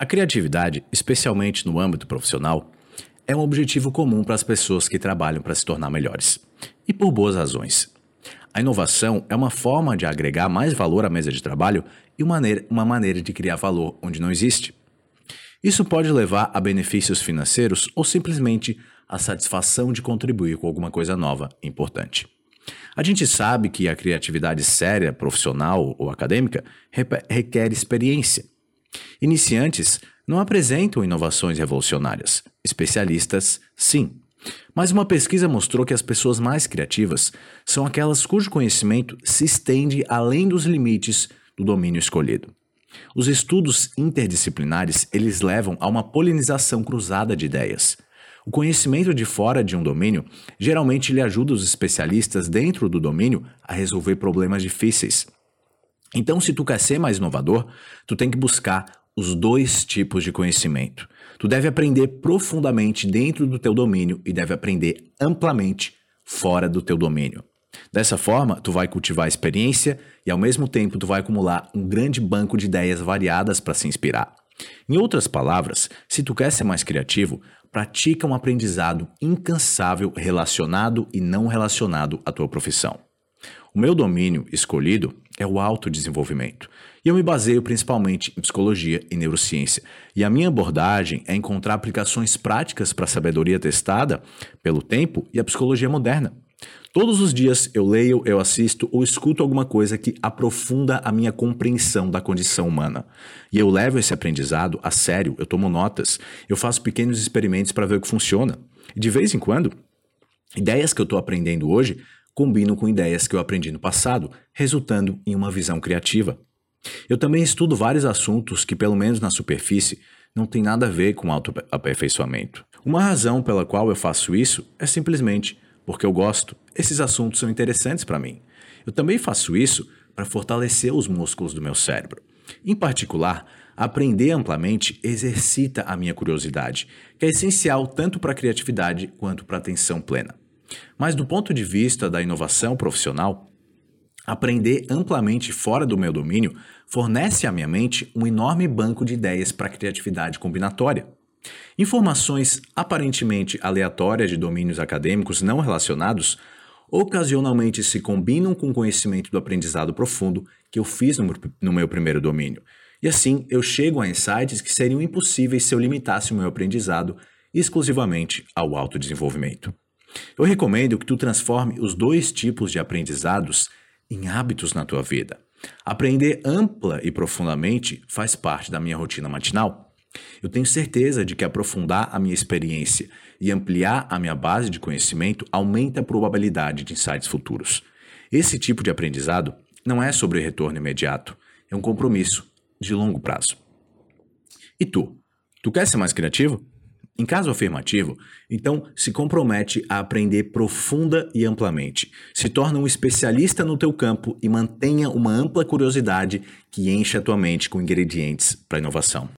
A criatividade, especialmente no âmbito profissional, é um objetivo comum para as pessoas que trabalham para se tornar melhores. E por boas razões. A inovação é uma forma de agregar mais valor à mesa de trabalho e uma maneira, uma maneira de criar valor onde não existe. Isso pode levar a benefícios financeiros ou simplesmente a satisfação de contribuir com alguma coisa nova e importante. A gente sabe que a criatividade séria, profissional ou acadêmica requer experiência Iniciantes não apresentam inovações revolucionárias, especialistas, sim. Mas uma pesquisa mostrou que as pessoas mais criativas são aquelas cujo conhecimento se estende além dos limites do domínio escolhido. Os estudos interdisciplinares, eles levam a uma polinização cruzada de ideias. O conhecimento de fora de um domínio geralmente lhe ajuda os especialistas dentro do domínio a resolver problemas difíceis. Então, se tu quer ser mais inovador, tu tem que buscar os dois tipos de conhecimento. Tu deve aprender profundamente dentro do teu domínio e deve aprender amplamente fora do teu domínio. Dessa forma, tu vai cultivar experiência e ao mesmo tempo tu vai acumular um grande banco de ideias variadas para se inspirar. Em outras palavras, se tu quer ser mais criativo, pratica um aprendizado incansável relacionado e não relacionado à tua profissão. O meu domínio escolhido é o autodesenvolvimento. E eu me baseio principalmente em psicologia e neurociência. E a minha abordagem é encontrar aplicações práticas para a sabedoria testada pelo tempo e a psicologia moderna. Todos os dias eu leio, eu assisto ou escuto alguma coisa que aprofunda a minha compreensão da condição humana. E eu levo esse aprendizado a sério, eu tomo notas, eu faço pequenos experimentos para ver o que funciona. E de vez em quando, ideias que eu estou aprendendo hoje combinam com ideias que eu aprendi no passado, resultando em uma visão criativa. Eu também estudo vários assuntos que, pelo menos na superfície, não tem nada a ver com autoaperfeiçoamento. Uma razão pela qual eu faço isso é simplesmente porque eu gosto. Esses assuntos são interessantes para mim. Eu também faço isso para fortalecer os músculos do meu cérebro. Em particular, aprender amplamente exercita a minha curiosidade, que é essencial tanto para a criatividade quanto para a atenção plena. Mas do ponto de vista da inovação profissional, aprender amplamente fora do meu domínio fornece à minha mente um enorme banco de ideias para criatividade combinatória. Informações aparentemente aleatórias de domínios acadêmicos não relacionados ocasionalmente se combinam com o conhecimento do aprendizado profundo que eu fiz no meu primeiro domínio. E assim eu chego a insights que seriam impossíveis se eu limitasse o meu aprendizado exclusivamente ao autodesenvolvimento. Eu recomendo que tu transforme os dois tipos de aprendizados em hábitos na tua vida. Aprender ampla e profundamente faz parte da minha rotina matinal. Eu tenho certeza de que aprofundar a minha experiência e ampliar a minha base de conhecimento aumenta a probabilidade de insights futuros. Esse tipo de aprendizado não é sobre retorno imediato, é um compromisso de longo prazo. E tu? Tu quer ser mais criativo? Em caso afirmativo, então se compromete a aprender profunda e amplamente. Se torna um especialista no teu campo e mantenha uma ampla curiosidade que enche a tua mente com ingredientes para inovação.